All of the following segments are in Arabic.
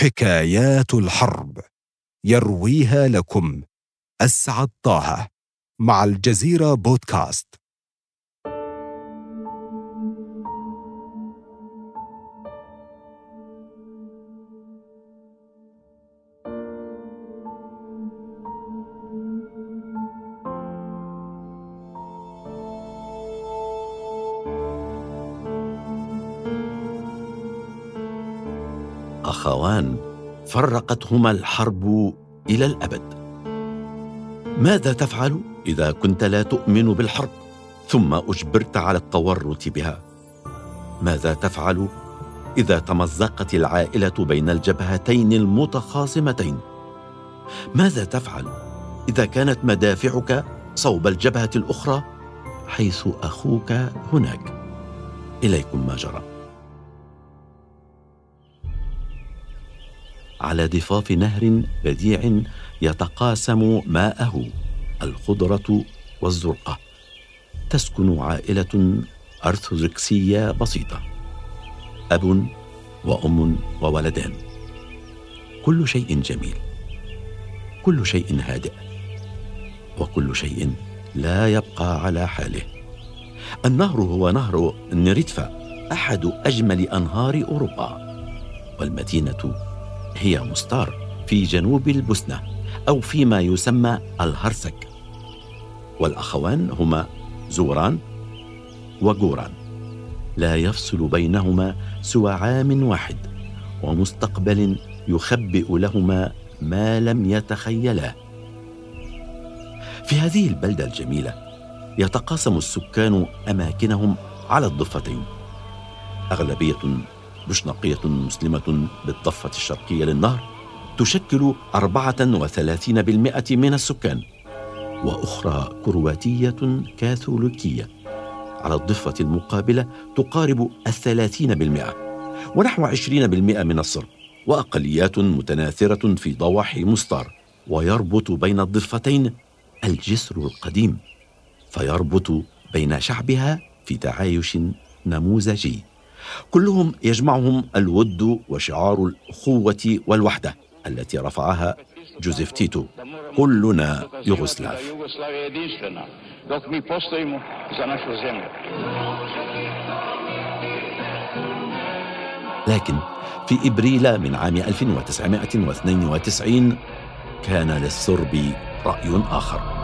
حكايات الحرب. يرويها لكم. أسعد طه. مع الجزيرة بودكاست. أخوان فرقتهما الحرب إلى الأبد. ماذا تفعل إذا كنت لا تؤمن بالحرب ثم أجبرت على التورط بها؟ ماذا تفعل إذا تمزقت العائلة بين الجبهتين المتخاصمتين؟ ماذا تفعل إذا كانت مدافعك صوب الجبهة الأخرى حيث أخوك هناك؟ إليكم ما جرى. على ضفاف نهر بديع يتقاسم ماءه الخضرة والزرقة. تسكن عائلة أرثوذكسية بسيطة أب وأم وولدان. كل شيء جميل كل شيء هادئ وكل شيء لا يبقى على حاله. النهر هو نهر نريتفا أحد أجمل أنهار أوروبا والمدينة هي مستار في جنوب البوسنة أو فيما يسمى الهرسك. والأخوان هما زوران وجوران. لا يفصل بينهما سوى عام واحد ومستقبل يخبئ لهما ما لم يتخيلاه في هذه البلدة الجميلة يتقاسم السكان أماكنهم على الضفتين. أغلبية بشنقية مسلمة بالضفة الشرقية للنهر تشكل 34% من السكان وأخرى كرواتية كاثوليكية. على الضفة المقابلة تقارب الثلاثين بالمئة ونحو عشرين بالمئة من الصرب وأقليات متناثرة في ضواحي مستار ويربط بين الضفتين الجسر القديم فيربط بين شعبها في تعايش نموذجي. كلهم يجمعهم الود وشعار الأخوة والوحدة التي رفعها جوزيف تيتو كلنا يوغوسلاف. لكن في إبريل من عام 1992 كان للسرب رأي آخر.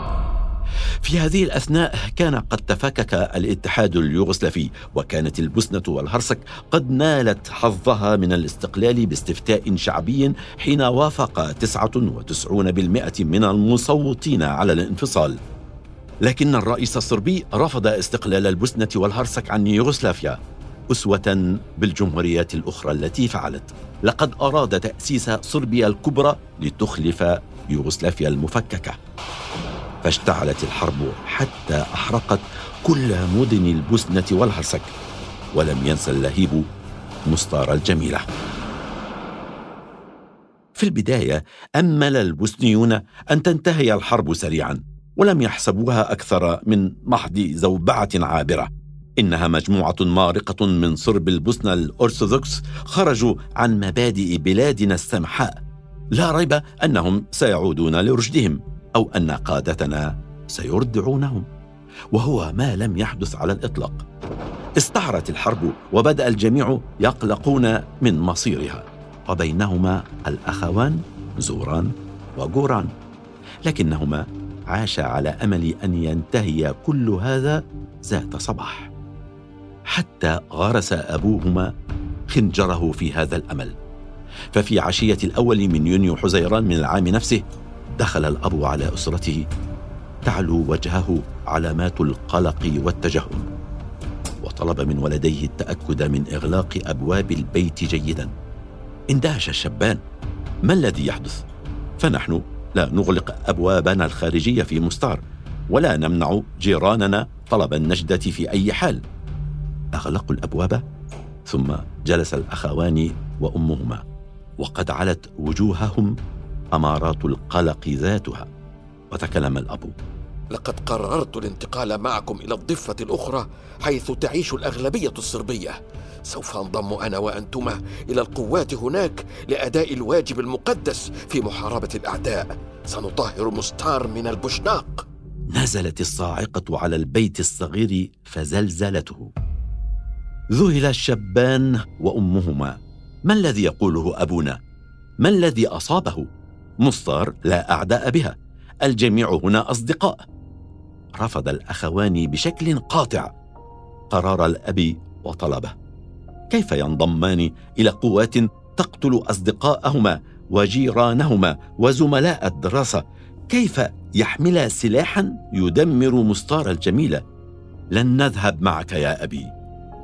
في هذه الأثناء كان قد تفكك الاتحاد اليوغوسلافي وكانت البوسنة والهرسك قد نالت حظها من الاستقلال باستفتاء شعبي حين وافق 99% من المصوتين على الانفصال. لكن الرئيس الصربي رفض استقلال البوسنة والهرسك عن يوغوسلافيا أسوة بالجمهوريات الأخرى التي فعلت. لقد أراد تأسيس صربيا الكبرى لتخلف يوغوسلافيا المفككة. فاشتعلت الحرب حتى أحرقت كل مدن البوسنة والهرسك ولم ينسى اللهيب مستار الجميلة. في البداية أمل البوسنيون أن تنتهي الحرب سريعا ولم يحسبوها أكثر من محض زوبعة عابرة. إنها مجموعة مارقة من صرب البوسنة الأرثوذكس خرجوا عن مبادئ بلادنا السمحاء. لا ريب أنهم سيعودون لرشدهم. أو أن قادتنا سيردعونهم. وهو ما لم يحدث على الإطلاق. استعرت الحرب وبدأ الجميع يقلقون من مصيرها. وبينهما الأخوان زوران وجوران. لكنهما عاشا على أمل أن ينتهي كل هذا ذات صباح. حتى غرس أبوهما خنجره في هذا الأمل. ففي عشية الأول من يونيو حزيران من العام نفسه دخل الأب على أسرته تعلو وجهه علامات القلق والتجهم وطلب من ولديه التأكد من إغلاق أبواب البيت جيدا. اندهش الشابان ما الذي يحدث؟ فنحن لا نغلق أبوابنا الخارجية في مستار ولا نمنع جيراننا طلب النجدة في أي حال. أغلقوا الأبواب ثم جلس الأخوان وأمهما وقد علت وجوههم أمارات القلق ذاتها. وتكلم الأب. لقد قررت الانتقال معكم إلى الضفة الأخرى حيث تعيش الأغلبية الصربية. سوف أنضم أنا وأنتما إلى القوات هناك لأداء الواجب المقدس في محاربة الأعداء. سنطهر مستار من البشناق. نزلت الصاعقة على البيت الصغير فزلزلته. ذهل الشابان وأمهما. ما الذي يقوله أبونا؟ ما الذي أصابه؟ مستار لا أعداء بها. الجميع هنا أصدقاء. رفض الأخوان بشكل قاطع. قرار الأب وطلبه. كيف ينضمان إلى قوات تقتل أصدقاءهما وجيرانهما وزملاء الدراسة؟ كيف يحملا سلاحا يدمر مستار الجميله لن نذهب معك يا أبي.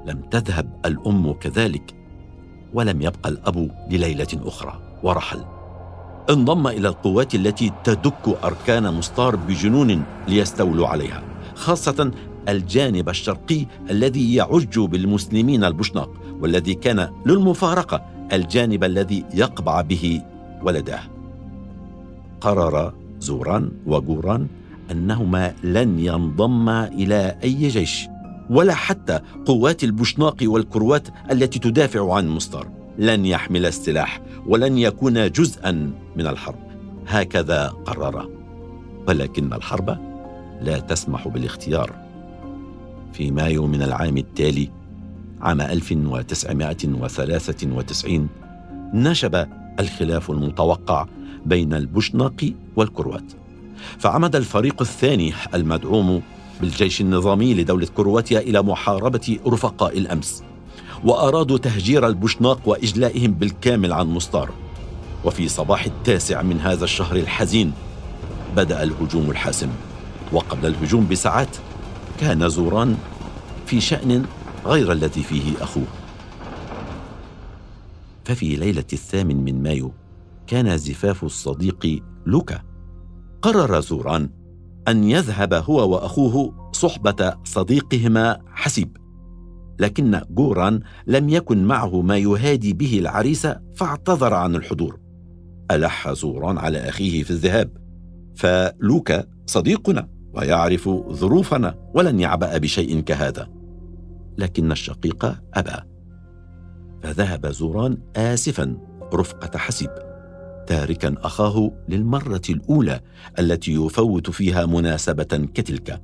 لم تذهب الأم كذلك. ولم يبقى الأب لليلة أخرى. ورحل. انضم إلى القوات التي تدك أركان مستار بجنون ليستولوا عليها خاصة الجانب الشرقي الذي يعج بالمسلمين البشناق والذي كان للمفارقة الجانب الذي يقبع به ولداه. قرر زوران وجوران أنهما لن ينضما إلى أي جيش ولا حتى قوات البشناق والكروات التي تدافع عن مستار لن يحمل السلاح ولن يكون جزءا من الحرب. هكذا قرر. ولكن الحرب لا تسمح بالاختيار. في مايو من العام التالي عام 1993 نشب الخلاف المتوقع بين البشناق والكروات. فعمد الفريق الثاني المدعوم بالجيش النظامي لدولة كرواتيا إلى محاربة رفقاء الأمس. وأرادوا تهجير البشناق وإجلائهم بالكامل عن مستار. وفي صباح التاسع من هذا الشهر الحزين بدأ الهجوم الحاسم. وقبل الهجوم بساعات كان زوران في شأن غير الذي فيه أخوه. ففي ليلة الثامن من مايو كان زفاف الصديق لوكا. قرر زوران أن يذهب هو وأخوه صحبة صديقهما حسيب. لكن جوران لم يكن معه ما يهادي به العريس فاعتذر عن الحضور. ألح زوران على أخيه في الذهاب. فلوكا صديقنا ويعرف ظروفنا ولن يعبأ بشيء كهذا. لكن الشقيق أبى. فذهب زوران آسفا رفقة حسيب تاركا أخاه للمرة الأولى التي يفوت فيها مناسبة كتلك.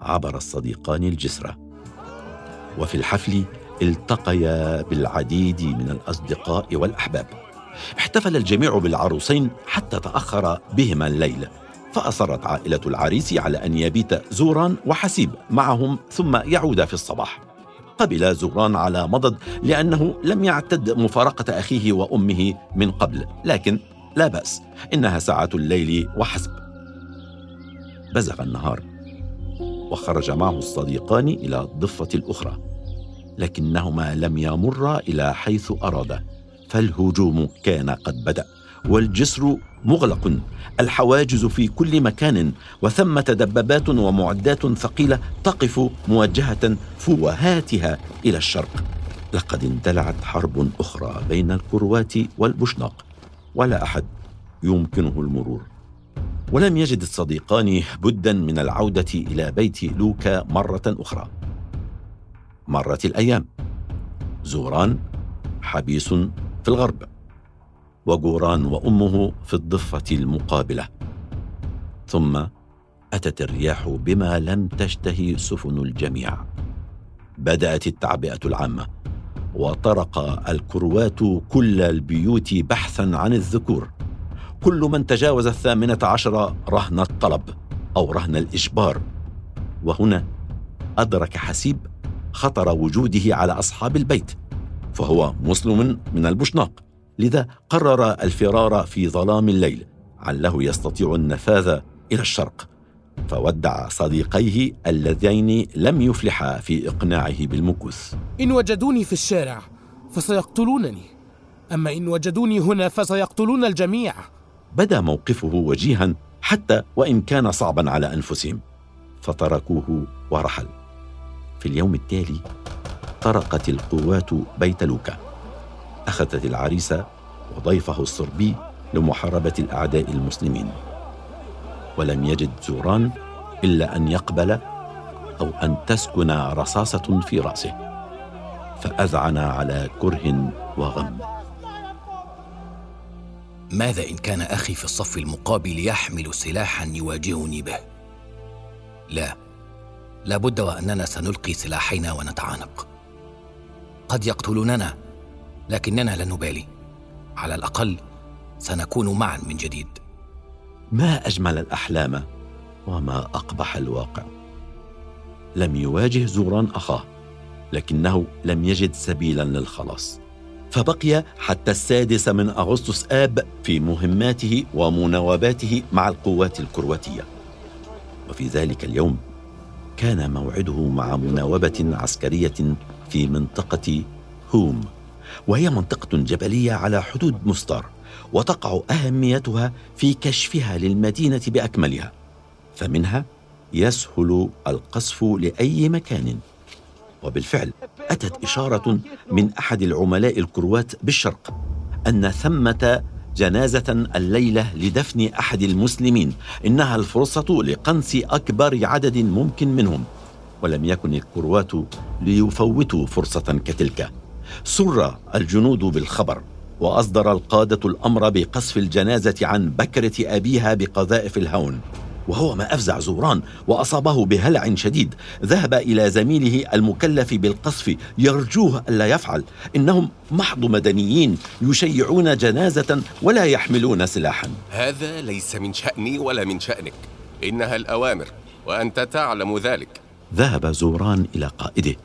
عبر الصديقان الجسر. وفي الحفل التقيا بالعديد من الأصدقاء والأحباب. احتفل الجميع بالعروسين حتى تأخر بهما الليل فأصرت عائلة العريس على أن يبيت زوران وحسيب معهم ثم يعود في الصباح. قبل زوران على مضض لأنه لم يعتد مفارقة أخيه وأمه من قبل لكن لا بأس إنها ساعة الليل وحسب. بزغ النهار. وخرج معه الصديقان إلى الضفة الأخرى لكنهما لم يمرا إلى حيث أرادا فالهجوم كان قد بدأ والجسر مغلق الحواجز في كل مكان وثمة دبابات ومعدات ثقيلة تقف موجهة فوهاتها إلى الشرق. لقد اندلعت حرب أخرى بين الكروات والبشناق ولا أحد يمكنه المرور. ولم يجد الصديقان بدا من العودة إلى بيت لوكا مرة أخرى. مرت الأيام. زوران حبيس في الغرب وجوران وأمه في الضفة المقابلة. ثم أتت الرياح بما لم تشتهي سفن الجميع. بدأت التعبئة العامة وطرق الكروات كل البيوت بحثا عن الذكور. كل من تجاوز الثامنة عشر رهن الطلب أو رهن الإجبار. وهنا أدرك حسيب خطر وجوده على أصحاب البيت فهو مسلم من البشناق. لذا قرر الفرار في ظلام الليل عله يستطيع النفاذ إلى الشرق. فودع صديقيه اللذين لم يفلحا في إقناعه بالمكوث. إن وجدوني في الشارع فسيقتلونني أما إن وجدوني هنا فسيقتلون الجميع. بدا موقفه وجيها حتى وإن كان صعبا على أنفسهم. فتركوه ورحل. في اليوم التالي طرقت القوات بيت لوكا. أخذت العريس وضيفه الصربي لمحاربة الأعداء المسلمين. ولم يجد زوران إلا أن يقبل أو أن تسكن رصاصة في رأسه. فأذعن على كره وغم. ماذا إن كان أخي في الصف المقابل يحمل سلاحا يواجهني به؟ لا لا بد وأننا سنلقي سلاحينا ونتعانق. قد يقتلوننا لكننا لا نبالي. على الأقل سنكون معا من جديد. ما أجمل الأحلام وما أقبح الواقع؟ لم يواجه زوران أخاه لكنه لم يجد سبيلا للخلاص. فبقي حتى السادس من أغسطس آب في مهماته ومناوباته مع القوات الكرواتية. وفي ذلك اليوم كان موعده مع مناوبة عسكرية في منطقة هوم وهي منطقة جبلية على حدود مستار وتقع أهميتها في كشفها للمدينة بأكملها فمنها يسهل القصف لأي مكان. وبالفعل أتت إشارة من أحد العملاء الكروات بالشرق أن ثمة جنازة الليلة لدفن أحد المسلمين إنها الفرصة لقنص أكبر عدد ممكن منهم ولم يكن الكروات ليفوتوا فرصة كتلك. سر الجنود بالخبر وأصدر القادة الأمر بقصف الجنازة عن بكرة أبيها بقذائف الهون. وهو ما أفزع زوران وأصابه بهلع شديد. ذهب إلى زميله المكلف بالقصف يرجوه ألا يفعل. إنهم محض مدنيين يشيعون جنازة ولا يحملون سلاحا. هذا ليس من شأني ولا من شأنك. إنها الأوامر وأنت تعلم ذلك. ذهب زوران إلى قائده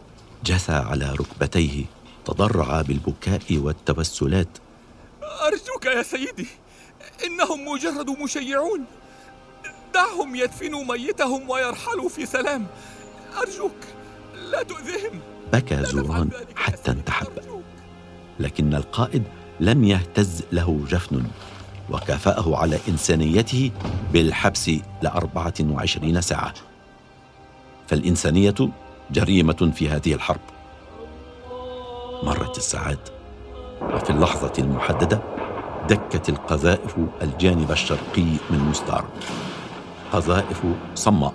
جثى على ركبتيه تضرع بالبكاء والتوسلات. أرجوك يا سيدي إنهم مجرد مشيعون. دعهم يدفنوا ميتهم ويرحلوا في سلام. أرجوك لا تؤذهم بكى زوران حتى انتحب لكن القائد لم يهتز له جفن وكافأه على إنسانيته بالحبس لأربعة وعشرين ساعة. فالإنسانية جريمة في هذه الحرب. مرت الساعات وفي اللحظة المحددة دكت القذائف الجانب الشرقي من مستار. قذائف صماء.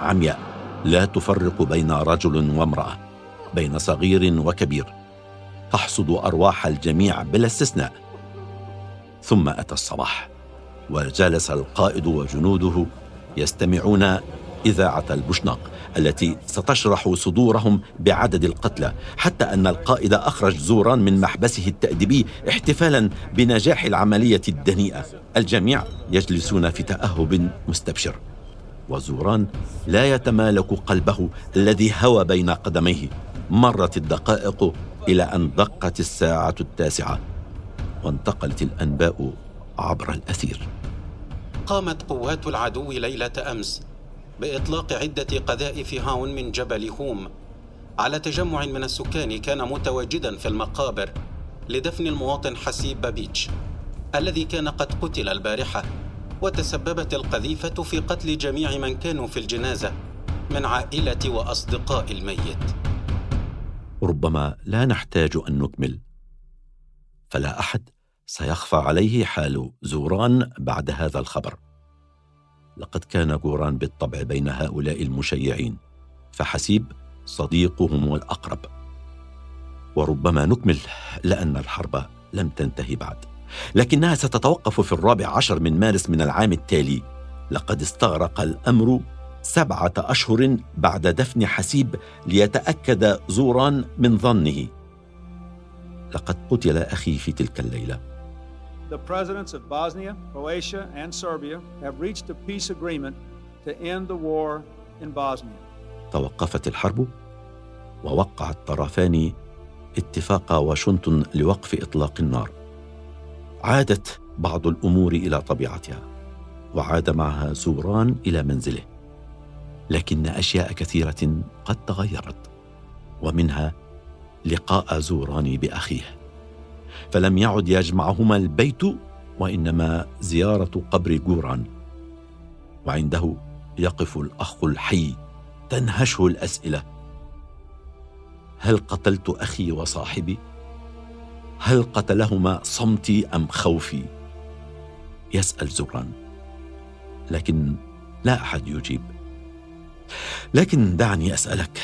عمياء لا تفرق بين رجل وامرأة بين صغير وكبير. تحصد أرواح الجميع بلا استثناء. ثم أتى الصباح وجلس القائد وجنوده يستمعون إذاعة البشناق التي ستشرح صدورهم بعدد القتلى حتى أن القائد أخرج زوران من محبسه التأديبي احتفالا بنجاح العملية الدنيئة. الجميع يجلسون في تأهب مستبشر وزوران لا يتمالك قلبه الذي هوى بين قدميه. مرت الدقائق إلى أن دقت الساعة التاسعة وانتقلت الأنباء عبر الأثير. قامت قوات العدو ليلة أمس بإطلاق عدة قذائف هاون من جبل هوم. على تجمع من السكان كان متواجدا في المقابر لدفن المواطن حسيب بابيتش الذي كان قد قتل البارحة وتسببت القذيفة في قتل جميع من كانوا في الجنازة من عائلة وأصدقاء الميت. ربما لا نحتاج أن نكمل. فلا أحد سيخفى عليه حال زوران بعد هذا الخبر. لقد كان غوران بالطبع بين هؤلاء المشيعين فحسيب صديقهم الأقرب. وربما نكمل لأن الحرب لم تنتهي بعد. لكنها ستتوقف في الرابع عشر من مارس من العام التالي. لقد استغرق الأمر سبعة أشهر بعد دفن حسيب ليتأكد زوران من ظنه. لقد قتل أخي في تلك الليلة. The presidents of Bosnia, Croatia, and Serbia have reached a peace agreement to end the war in Bosnia. توقفت الحرب ووقع الطرفان اتفاق واشنطن لوقف إطلاق النار. عادت بعض الأمور إلى طبيعتها وعاد معها زوران إلى منزله. لكن أشياء كثيرة قد تغيرت ومنها لقاء زوران بأخيه. فلم يعد يجمعهما البيت وإنما زيارة قبر جوران. وعنده يقف الأخ الحي تنهشه الأسئلة. هل قتلت أخي وصاحبي؟ هل قتلهما صمتي أم خوفي؟ يسأل زوران لكن لا أحد يجيب. لكن دعني أسألك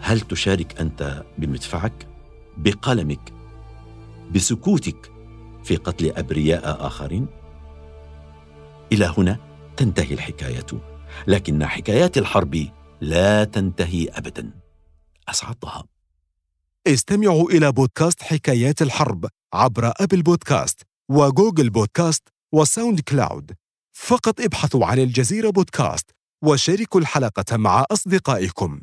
هل تشارك أنت بمدفعك؟ بقلمك؟ بسكوتك في قتل أبرياء آخرين؟ إلى هنا تنتهي الحكاية لكن حكايات الحرب لا تنتهي ابدا. اسعد طه استمعوا إلى بودكاست حكايات الحرب عبر Apple Podcasts و Google Podcasts و SoundCloud. فقط ابحثوا عن الجزيرة بودكاست وشاركوا الحلقة مع أصدقائكم.